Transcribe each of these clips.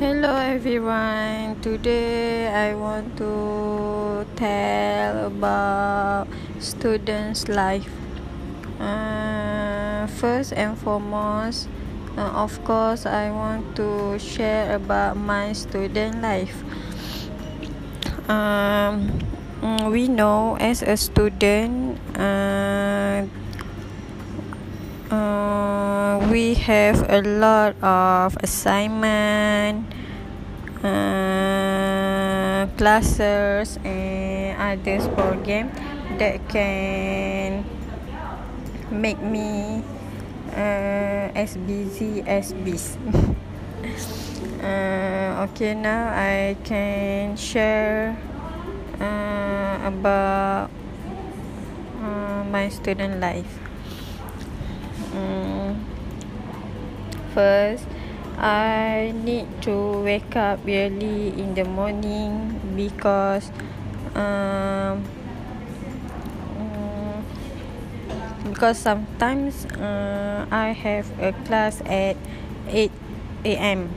Hello everyone. Today I want to tell about students' life. Uh, first and foremost, uh, of course, I want to share about my student life. Um, we know as a student, uh, uh, we have a lot of assignment, uh, classes, and other program that can make me uh, as busy as this. uh, okay, now I can share uh, about uh, my student life. Mm. First, I need to wake up early in the morning because um, mm, because sometimes uh, I have a class at 8 a.m.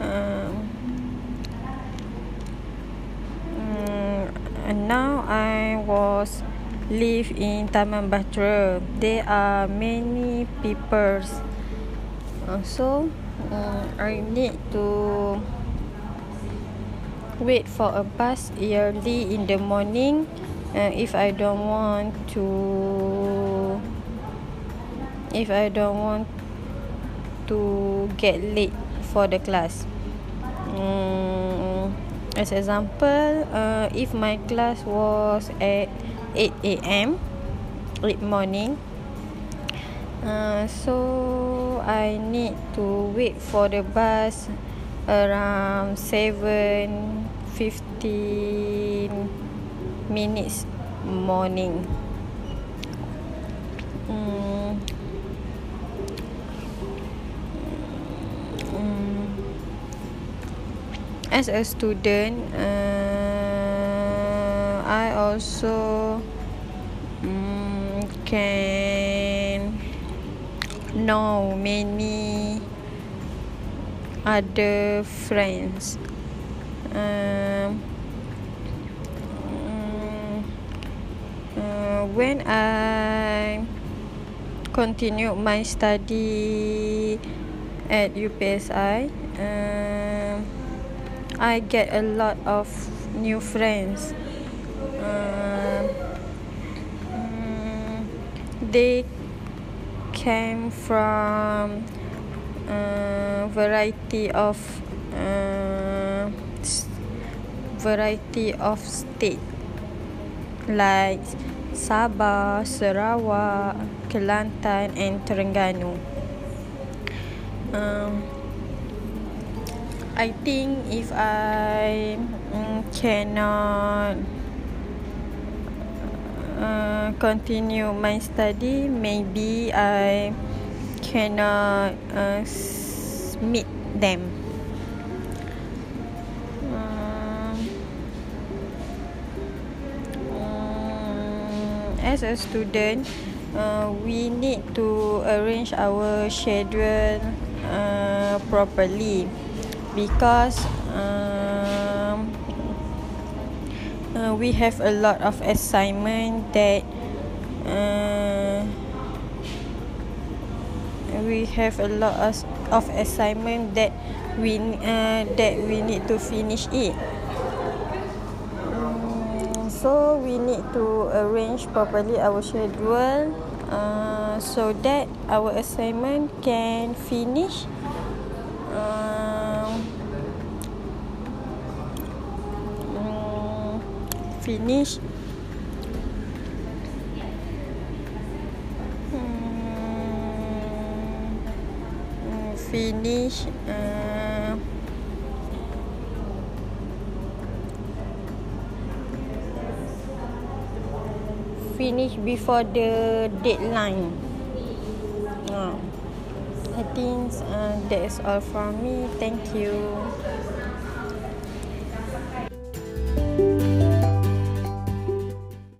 Um, mm, and now I was live in Taman Bahtera. There are many people. Uh, so uh, I need to wait for a bus early in the morning uh, if I don't want to if I don't want to get late for the class. Um, as example, uh, if my class was at 8 a.m. late morning. Uh, so I need to wait for the bus around seven fifteen minutes morning. Mm. Mm. As a student, uh, I also um, can know many other friends. Um, uh, when I continue my study at UPSI, uh, I get a lot of new friends. Uh, um, they came from uh, variety of uh, variety of state like Sabah, Sarawak, Kelantan, and Terengganu. Um, I think if I um, cannot uh, continue my study, maybe I cannot uh, meet them. Um, um, as a student, uh, we need to arrange our schedule uh, properly because um, we have a lot of assignment that uh, we have a lot of, assignment that we uh, that we need to finish it. Um, so we need to arrange properly our schedule uh, so that our assignment can finish finish. Um, finish uh, finish before the deadline. Uh, I think uh, that's all from me. Thank you